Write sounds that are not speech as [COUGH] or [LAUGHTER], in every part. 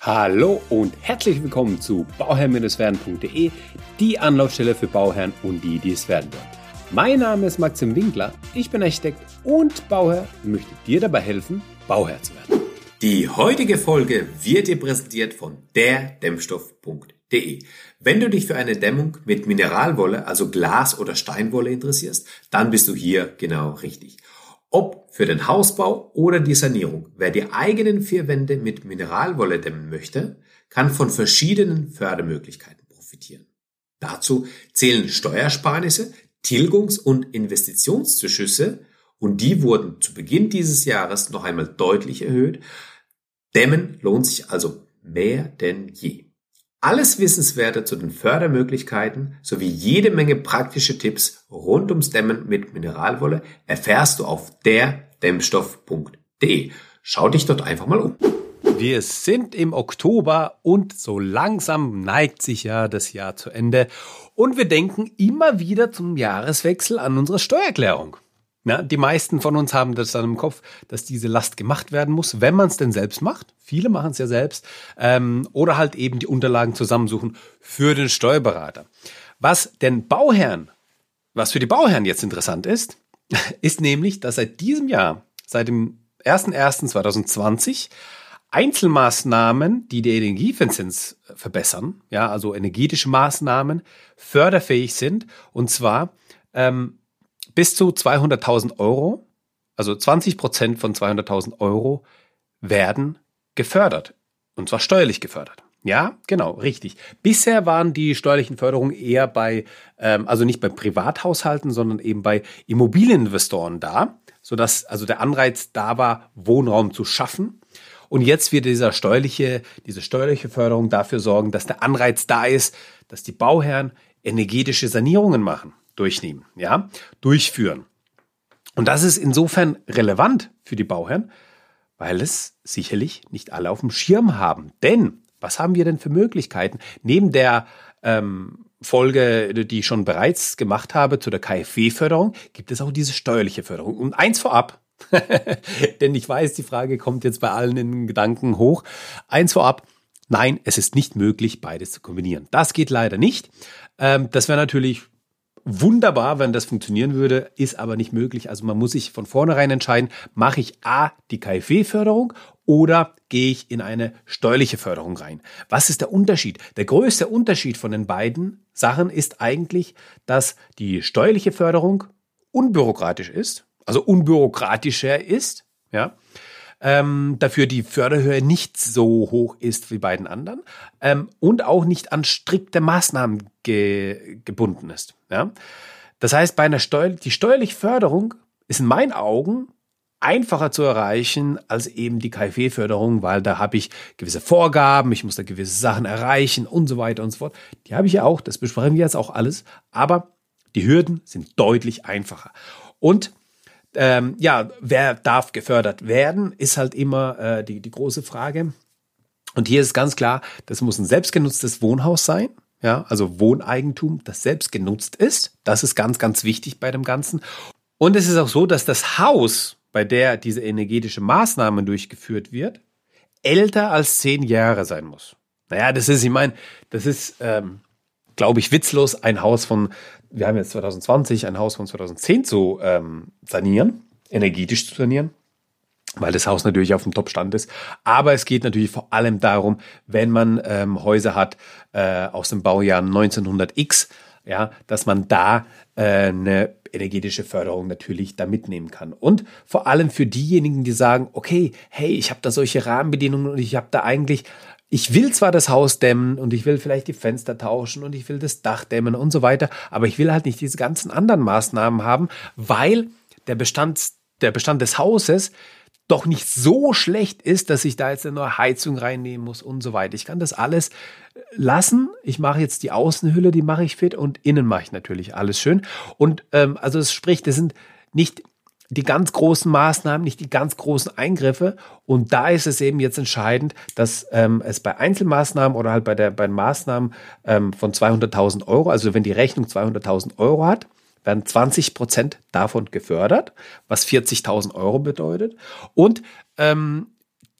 Hallo und herzlich willkommen zu bauherr-werden.de, die Anlaufstelle für Bauherren und die, die es werden wollen. Mein Name ist Maxim Winkler, ich bin Architekt und Bauherr und möchte dir dabei helfen, Bauherr zu werden. Die heutige Folge wird dir präsentiert von derdämmstoff.de. Wenn du dich für eine Dämmung mit Mineralwolle, also Glas oder Steinwolle interessierst, dann bist du hier genau richtig. Ob für den Hausbau oder die Sanierung, wer die eigenen vier Wände mit Mineralwolle dämmen möchte, kann von verschiedenen Fördermöglichkeiten profitieren. Dazu zählen Steuersparnisse, Tilgungs- und Investitionszuschüsse und die wurden zu Beginn dieses Jahres noch einmal deutlich erhöht. Dämmen lohnt sich also mehr denn je. Alles Wissenswerte zu den Fördermöglichkeiten sowie jede Menge praktische Tipps rund ums Dämmen mit Mineralwolle erfährst du auf derdämmstoff.de. Schau dich dort einfach mal um. Wir sind im Oktober und so langsam neigt sich ja das Jahr zu Ende und wir denken immer wieder zum Jahreswechsel an unsere Steuererklärung. Ja, die meisten von uns haben das dann im Kopf, dass diese Last gemacht werden muss, wenn man es denn selbst macht. Viele machen es ja selbst. Ähm, oder halt eben die Unterlagen zusammensuchen für den Steuerberater. Was den Bauherren, was für die Bauherren jetzt interessant ist, [LAUGHS] ist nämlich, dass seit diesem Jahr, seit dem 01.01.2020, Einzelmaßnahmen, die die Energieeffizienz verbessern, ja, also energetische Maßnahmen, förderfähig sind. Und zwar ähm, bis zu 200.000 Euro, also 20 Prozent von 200.000 Euro werden gefördert. Und zwar steuerlich gefördert. Ja, genau, richtig. Bisher waren die steuerlichen Förderungen eher bei, ähm, also nicht bei Privathaushalten, sondern eben bei Immobilieninvestoren da, sodass also der Anreiz da war, Wohnraum zu schaffen. Und jetzt wird dieser steuerliche, diese steuerliche Förderung dafür sorgen, dass der Anreiz da ist, dass die Bauherren energetische Sanierungen machen durchnehmen, ja, durchführen. Und das ist insofern relevant für die Bauherren, weil es sicherlich nicht alle auf dem Schirm haben. Denn was haben wir denn für Möglichkeiten? Neben der ähm, Folge, die ich schon bereits gemacht habe zu der KfW-Förderung, gibt es auch diese steuerliche Förderung. Und eins vorab, [LAUGHS] denn ich weiß, die Frage kommt jetzt bei allen in Gedanken hoch. Eins vorab, nein, es ist nicht möglich, beides zu kombinieren. Das geht leider nicht. Ähm, das wäre natürlich wunderbar, wenn das funktionieren würde, ist aber nicht möglich. Also man muss sich von vornherein entscheiden, mache ich A, die KfW-Förderung oder gehe ich in eine steuerliche Förderung rein? Was ist der Unterschied? Der größte Unterschied von den beiden Sachen ist eigentlich, dass die steuerliche Förderung unbürokratisch ist, also unbürokratischer ist, ja, ähm, dafür die Förderhöhe nicht so hoch ist wie bei den anderen ähm, und auch nicht an strikte Maßnahmen ge gebunden ist. Ja? Das heißt, bei einer Steuer, die steuerliche Förderung ist in meinen Augen einfacher zu erreichen als eben die KfW-Förderung, weil da habe ich gewisse Vorgaben, ich muss da gewisse Sachen erreichen und so weiter und so fort. Die habe ich ja auch, das besprechen wir jetzt auch alles, aber die Hürden sind deutlich einfacher. Und ähm, ja, wer darf gefördert werden, ist halt immer äh, die, die große Frage. Und hier ist ganz klar, das muss ein selbstgenutztes Wohnhaus sein. Ja, also Wohneigentum, das selbst genutzt ist. Das ist ganz, ganz wichtig bei dem Ganzen. Und es ist auch so, dass das Haus, bei der diese energetische Maßnahme durchgeführt wird, älter als zehn Jahre sein muss. Naja, das ist, ich meine, das ist, ähm, glaube ich, witzlos, ein Haus von wir haben jetzt 2020 ein Haus von 2010 zu ähm, sanieren, energetisch zu sanieren, weil das Haus natürlich auf dem Top-Stand ist. Aber es geht natürlich vor allem darum, wenn man ähm, Häuser hat äh, aus dem Baujahr 1900x, ja, dass man da äh, eine energetische Förderung natürlich da mitnehmen kann. Und vor allem für diejenigen, die sagen, okay, hey, ich habe da solche Rahmenbedingungen und ich habe da eigentlich ich will zwar das Haus dämmen und ich will vielleicht die Fenster tauschen und ich will das Dach dämmen und so weiter, aber ich will halt nicht diese ganzen anderen Maßnahmen haben, weil der Bestand, der Bestand des Hauses doch nicht so schlecht ist, dass ich da jetzt eine neue Heizung reinnehmen muss und so weiter. Ich kann das alles lassen. Ich mache jetzt die Außenhülle, die mache ich fit und innen mache ich natürlich alles schön. Und ähm, also es spricht, das sind nicht die ganz großen Maßnahmen, nicht die ganz großen Eingriffe. Und da ist es eben jetzt entscheidend, dass ähm, es bei Einzelmaßnahmen oder halt bei, der, bei Maßnahmen ähm, von 200.000 Euro, also wenn die Rechnung 200.000 Euro hat, werden 20 Prozent davon gefördert, was 40.000 Euro bedeutet. Und ähm,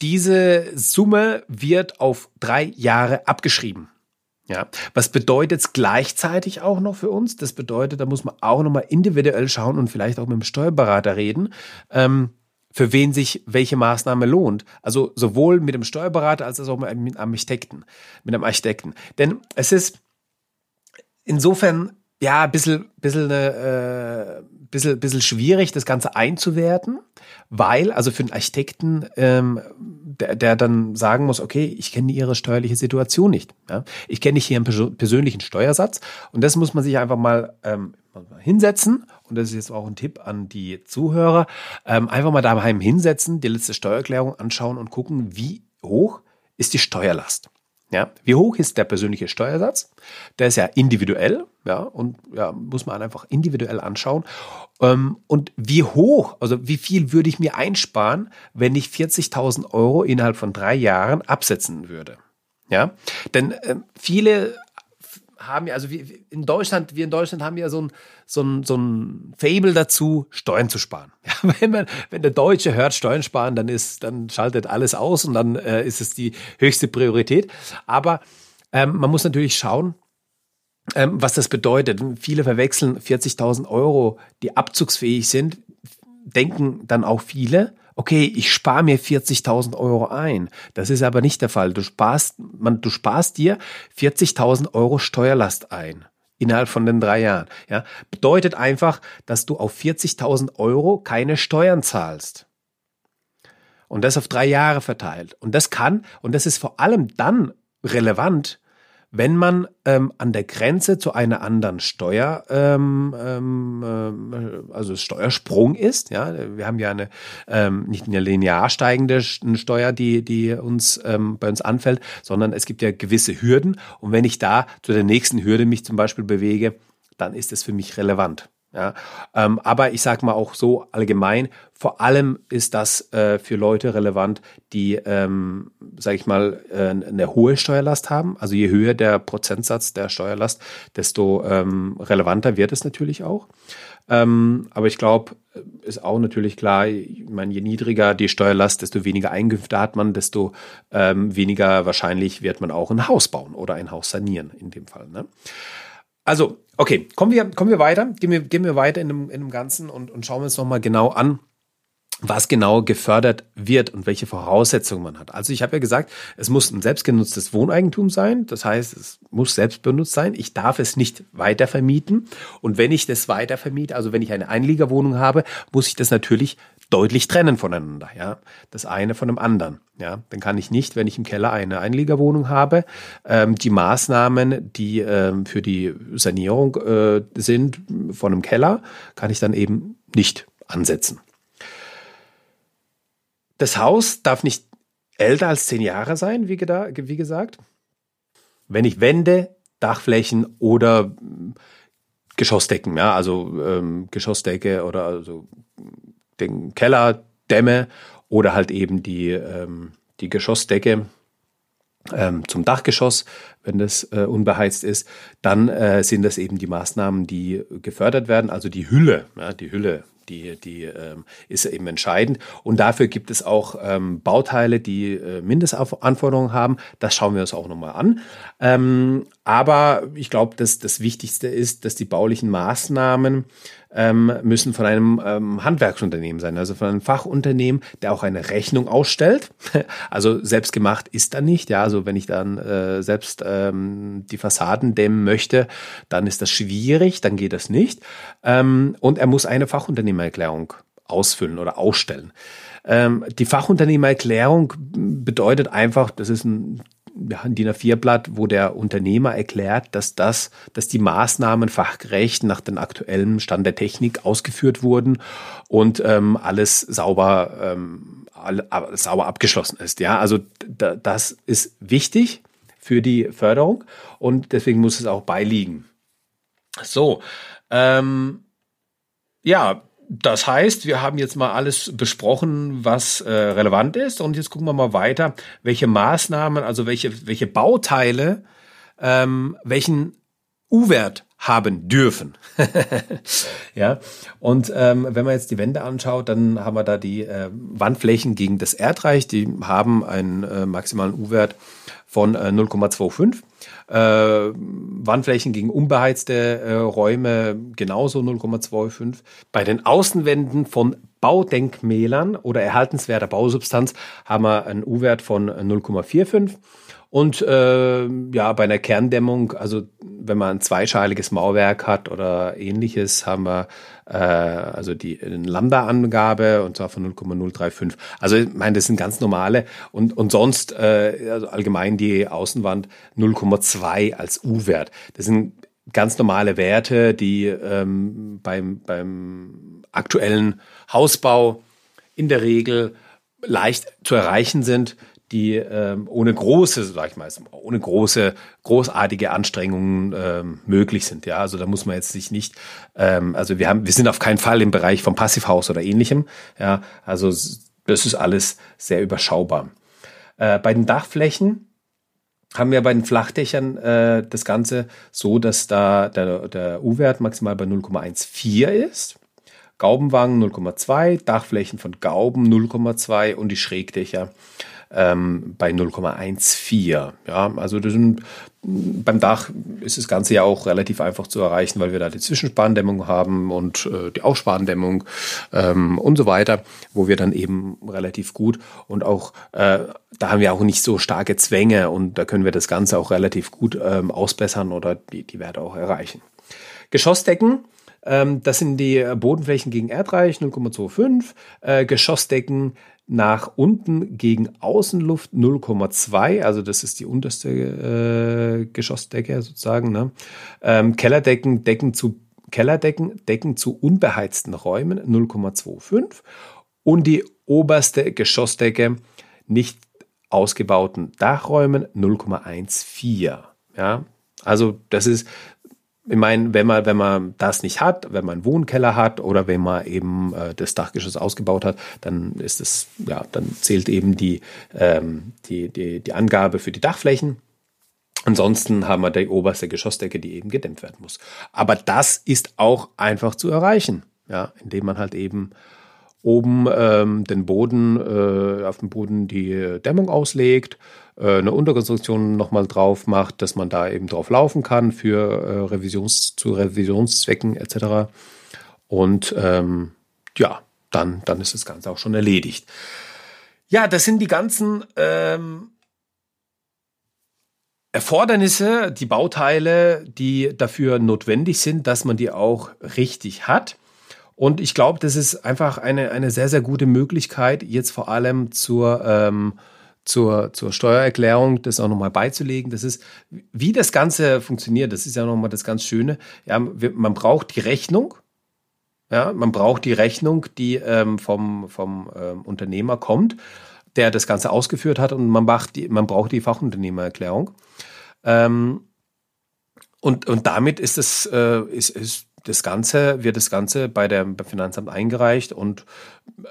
diese Summe wird auf drei Jahre abgeschrieben. Ja, was bedeutet es gleichzeitig auch noch für uns? Das bedeutet, da muss man auch nochmal individuell schauen und vielleicht auch mit dem Steuerberater reden, ähm, für wen sich welche Maßnahme lohnt. Also sowohl mit dem Steuerberater als auch mit einem Architekten, mit einem Architekten. Denn es ist insofern ja ein bisschen, bisschen, äh, bisschen, bisschen schwierig, das Ganze einzuwerten, weil, also für einen Architekten, ähm, der, der dann sagen muss, okay, ich kenne Ihre steuerliche Situation nicht. Ja? Ich kenne nicht Ihren persönlichen Steuersatz und das muss man sich einfach mal ähm, hinsetzen und das ist jetzt auch ein Tipp an die Zuhörer, ähm, einfach mal daheim hinsetzen, die letzte Steuererklärung anschauen und gucken, wie hoch ist die Steuerlast. Ja, wie hoch ist der persönliche Steuersatz? Der ist ja individuell, ja, und ja, muss man einfach individuell anschauen. Ähm, und wie hoch, also wie viel würde ich mir einsparen, wenn ich 40.000 Euro innerhalb von drei Jahren absetzen würde? Ja, denn äh, viele haben ja, also wir in Deutschland, wir in Deutschland haben ja so ein, so ein, so ein Fable dazu, Steuern zu sparen. [LAUGHS] Ja, wenn, man, wenn der Deutsche hört Steuern sparen, dann ist, dann schaltet alles aus und dann äh, ist es die höchste Priorität. Aber ähm, man muss natürlich schauen, ähm, was das bedeutet. Viele verwechseln 40.000 Euro, die abzugsfähig sind, denken dann auch viele, okay, ich spare mir 40.000 Euro ein. Das ist aber nicht der Fall. Du sparst, man, du sparst dir 40.000 Euro Steuerlast ein innerhalb von den drei Jahren. Ja, bedeutet einfach, dass du auf 40.000 Euro keine Steuern zahlst. Und das auf drei Jahre verteilt. Und das kann, und das ist vor allem dann relevant, wenn man ähm, an der Grenze zu einer anderen Steuer, ähm, ähm, äh, also Steuersprung ist, ja, wir haben ja eine ähm, nicht eine linear steigende Steuer, die die uns ähm, bei uns anfällt, sondern es gibt ja gewisse Hürden und wenn ich da zu der nächsten Hürde mich zum Beispiel bewege, dann ist es für mich relevant. Ja, ähm, aber ich sage mal auch so allgemein, vor allem ist das äh, für Leute relevant, die, ähm, sage ich mal, äh, eine hohe Steuerlast haben. Also je höher der Prozentsatz der Steuerlast, desto ähm, relevanter wird es natürlich auch. Ähm, aber ich glaube, ist auch natürlich klar, ich meine, je niedriger die Steuerlast, desto weniger Einkünfte hat man, desto ähm, weniger wahrscheinlich wird man auch ein Haus bauen oder ein Haus sanieren in dem Fall. Ne? Also, okay, kommen wir, kommen wir weiter, gehen wir, gehen wir weiter in dem, in dem Ganzen und, und schauen wir uns nochmal genau an, was genau gefördert wird und welche Voraussetzungen man hat. Also ich habe ja gesagt, es muss ein selbstgenutztes Wohneigentum sein. Das heißt, es muss selbstbenutzt sein. Ich darf es nicht weitervermieten. Und wenn ich das weitervermiete, also wenn ich eine Einliegerwohnung habe, muss ich das natürlich deutlich trennen voneinander. Ja, das eine von dem anderen. Ja, dann kann ich nicht, wenn ich im Keller eine Einliegerwohnung habe, ähm, die Maßnahmen, die ähm, für die Sanierung äh, sind von einem Keller, kann ich dann eben nicht ansetzen. Das Haus darf nicht älter als zehn Jahre sein, wie, wie gesagt. Wenn ich Wände, Dachflächen oder Geschossdecken, ja, also ähm, Geschossdecke oder also den Keller dämme oder halt eben die, ähm, die Geschossdecke ähm, zum Dachgeschoss, wenn das äh, unbeheizt ist, dann äh, sind das eben die Maßnahmen, die gefördert werden, also die Hülle, ja, die Hülle die, die ähm, ist eben entscheidend. Und dafür gibt es auch ähm, Bauteile, die äh, Mindestanforderungen haben. Das schauen wir uns auch nochmal an. Ähm, aber ich glaube, dass das Wichtigste ist, dass die baulichen Maßnahmen ähm, müssen von einem ähm, Handwerksunternehmen sein, also von einem Fachunternehmen, der auch eine Rechnung ausstellt. [LAUGHS] Also selbst gemacht ist dann nicht. Ja, also wenn ich dann äh, selbst ähm, die Fassaden dämmen möchte, dann ist das schwierig, dann geht das nicht. Ähm, und er muss eine Fachunternehmererklärung ausfüllen oder ausstellen. Ähm, die Fachunternehmererklärung bedeutet einfach, das ist ein ja, ein DIN A4-Blatt, wo der Unternehmer erklärt, dass das, dass die Maßnahmen fachgerecht nach dem aktuellen Stand der Technik ausgeführt wurden und ähm, alles sauber, ähm, all, sauber abgeschlossen ist. Ja, also das ist wichtig für die Förderung und deswegen muss es auch beiliegen. So, ähm, ja, das heißt, wir haben jetzt mal alles besprochen, was äh, relevant ist. Und jetzt gucken wir mal weiter, welche Maßnahmen, also welche, welche Bauteile, ähm, welchen U-Wert haben dürfen. [LAUGHS] ja, und ähm, wenn man jetzt die Wände anschaut, dann haben wir da die äh, Wandflächen gegen das Erdreich, die haben einen äh, maximalen U-Wert von äh, 0,25. Äh, Wandflächen gegen unbeheizte äh, Räume genauso 0,25. Bei den Außenwänden von Baudenkmälern oder erhaltenswerter Bausubstanz haben wir einen U-Wert von 0,45. Und äh, ja, bei einer Kerndämmung, also wenn man ein zweischaliges Mauerwerk hat oder ähnliches, haben wir äh, also die Lambda-Angabe und zwar von 0,035. Also ich meine, das sind ganz normale und, und sonst äh, also allgemein die Außenwand 0,2 als U-Wert. Das sind ganz normale Werte, die ähm, beim, beim aktuellen Hausbau in der Regel leicht zu erreichen sind die ähm, ohne große, sag ich mal, ohne große, großartige Anstrengungen ähm, möglich sind. Ja, also da muss man jetzt sich nicht, ähm, also wir haben, wir sind auf keinen Fall im Bereich vom Passivhaus oder ähnlichem. Ja, also das ist alles sehr überschaubar. Äh, bei den Dachflächen haben wir bei den Flachdächern äh, das Ganze so, dass da der, der U-Wert maximal bei 0,14 ist. Gaubenwangen 0,2, Dachflächen von Gauben 0,2 und die Schrägdächer ähm, bei 0,14. Ja, also das sind, beim Dach ist das Ganze ja auch relativ einfach zu erreichen, weil wir da die Zwischenspandämmung haben und äh, die Aufspandämmung ähm, und so weiter, wo wir dann eben relativ gut und auch äh, da haben wir auch nicht so starke Zwänge und da können wir das Ganze auch relativ gut ähm, ausbessern oder die, die Werte auch erreichen. Geschossdecken ähm, das sind die Bodenflächen gegen Erdreich 0,25, äh, Geschossdecken nach unten gegen Außenluft 0,2, also das ist die unterste äh, Geschossdecke sozusagen. Ne? Ähm, Kellerdecken, Decken zu Kellerdecken, Decken zu unbeheizten Räumen 0,25 und die oberste Geschossdecke nicht ausgebauten Dachräumen 0,14. Ja, also das ist ich meine, wenn man, wenn man das nicht hat, wenn man einen Wohnkeller hat oder wenn man eben äh, das Dachgeschoss ausgebaut hat, dann ist es, ja, dann zählt eben die, ähm, die, die, die Angabe für die Dachflächen. Ansonsten haben wir die oberste Geschossdecke, die eben gedämmt werden muss. Aber das ist auch einfach zu erreichen, ja, indem man halt eben oben ähm, den Boden, äh, auf dem Boden die Dämmung auslegt, äh, eine Unterkonstruktion nochmal drauf macht, dass man da eben drauf laufen kann für äh, Revisions, zu Revisionszwecken etc. Und ähm, ja, dann, dann ist das Ganze auch schon erledigt. Ja, das sind die ganzen ähm, Erfordernisse, die Bauteile, die dafür notwendig sind, dass man die auch richtig hat. Und ich glaube, das ist einfach eine, eine sehr, sehr gute Möglichkeit, jetzt vor allem zur, ähm, zur, zur Steuererklärung das auch nochmal beizulegen. Das ist, wie das Ganze funktioniert, das ist ja nochmal das ganz Schöne. Ja, man braucht die Rechnung. Ja, man braucht die Rechnung, die ähm, vom, vom ähm, Unternehmer kommt, der das Ganze ausgeführt hat und man, macht die, man braucht die Fachunternehmererklärung. Ähm, und, und damit ist es, äh, ist, ist das Ganze, wird das Ganze bei der, beim Finanzamt eingereicht und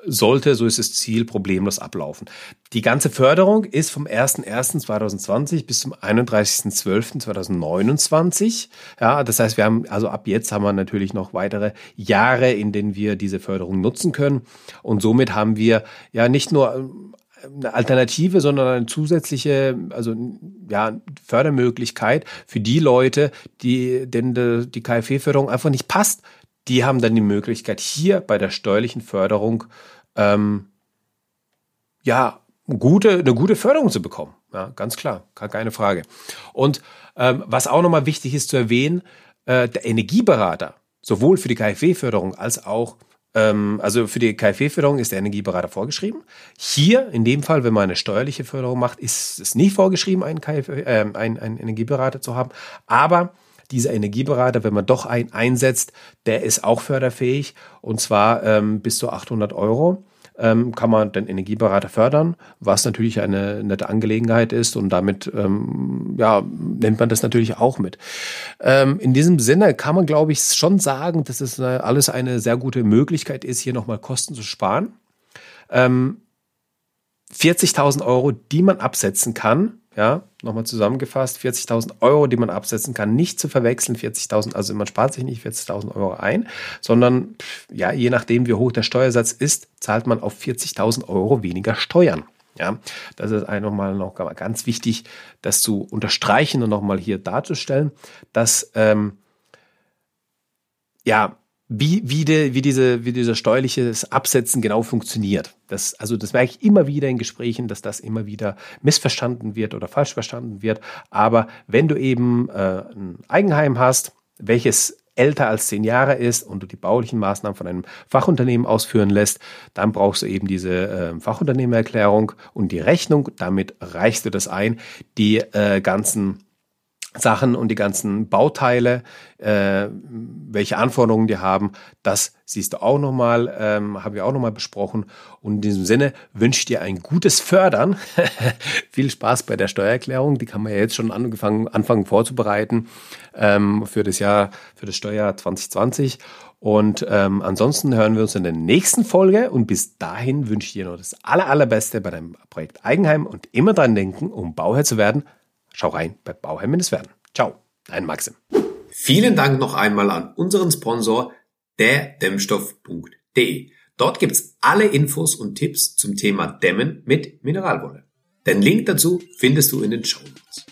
sollte, so ist das Ziel, problemlos ablaufen. Die ganze Förderung ist vom 01.01.2020 bis zum 31.12.2029. Ja, das heißt, wir haben, also ab jetzt haben wir natürlich noch weitere Jahre, in denen wir diese Förderung nutzen können. Und somit haben wir ja nicht nur eine Alternative, sondern eine zusätzliche, also ja, Fördermöglichkeit für die Leute, die denn die, KfW-Förderung einfach nicht passt. Die haben dann die Möglichkeit, hier bei der steuerlichen Förderung ähm, ja gute, eine gute Förderung zu bekommen. Ja, ganz klar, keine Frage. Und ähm, was auch nochmal wichtig ist zu erwähnen, äh, der Energieberater, sowohl für die KfW-Förderung als auch also für die KfW-Förderung ist der Energieberater vorgeschrieben. Hier, in dem Fall, wenn man eine steuerliche Förderung macht, ist es nicht vorgeschrieben, einen, KfW, äh, einen, einen Energieberater zu haben. Aber dieser Energieberater, wenn man doch einen einsetzt, der ist auch förderfähig und zwar ähm, bis zu 800 Euro ähm, kann man den Energieberater fördern, was natürlich eine nette Angelegenheit ist und damit ähm, ja, nimmt man das natürlich auch mit. Ähm, in diesem Sinne kann man, glaube ich, schon sagen, dass es eine, alles eine sehr gute Möglichkeit ist, hier nochmal Kosten zu sparen. Ähm, 40.000 Euro, die man absetzen kann, ja, nochmal zusammengefasst, 40.000 Euro, die man absetzen kann, nicht zu verwechseln, 40.000, also man spart sich nicht 40.000 Euro ein, sondern ja, je nachdem, wie hoch der Steuersatz ist, zahlt man auf 40.000 Euro weniger Steuern. Ja, das ist einfach mal noch ganz wichtig, das zu unterstreichen und nochmal hier darzustellen, dass ähm, ja, wie, wie, de, wie, diese, wie dieser steuerliches Absetzen genau funktioniert. Das, also das merke ich immer wieder in Gesprächen, dass das immer wieder missverstanden wird oder falsch verstanden wird. Aber wenn du eben äh, ein Eigenheim hast, welches älter als zehn Jahre ist und du die baulichen Maßnahmen von einem Fachunternehmen ausführen lässt, dann brauchst du eben diese äh, Fachunternehmererklärung und die Rechnung. Damit reichst du das ein. Die äh, ganzen Sachen und die ganzen Bauteile, äh, welche Anforderungen die haben, das siehst du auch nochmal, ähm, haben wir auch nochmal besprochen. Und in diesem Sinne wünsche ich dir ein gutes Fördern. [LAUGHS] Viel Spaß bei der Steuererklärung, die kann man ja jetzt schon angefangen, anfangen vorzubereiten ähm, für das Jahr, für das Steuerjahr 2020. Und ähm, ansonsten hören wir uns in der nächsten Folge und bis dahin wünsche ich dir noch das aller, allerbeste bei deinem Projekt Eigenheim und immer dran denken, um Bauherr zu werden, Schau rein bei Bauherr werden. Ciao, dein Maxim. Vielen Dank noch einmal an unseren Sponsor, derdämmstoff.de. Dort gibt's alle Infos und Tipps zum Thema Dämmen mit Mineralwolle. Den Link dazu findest du in den Show Notes.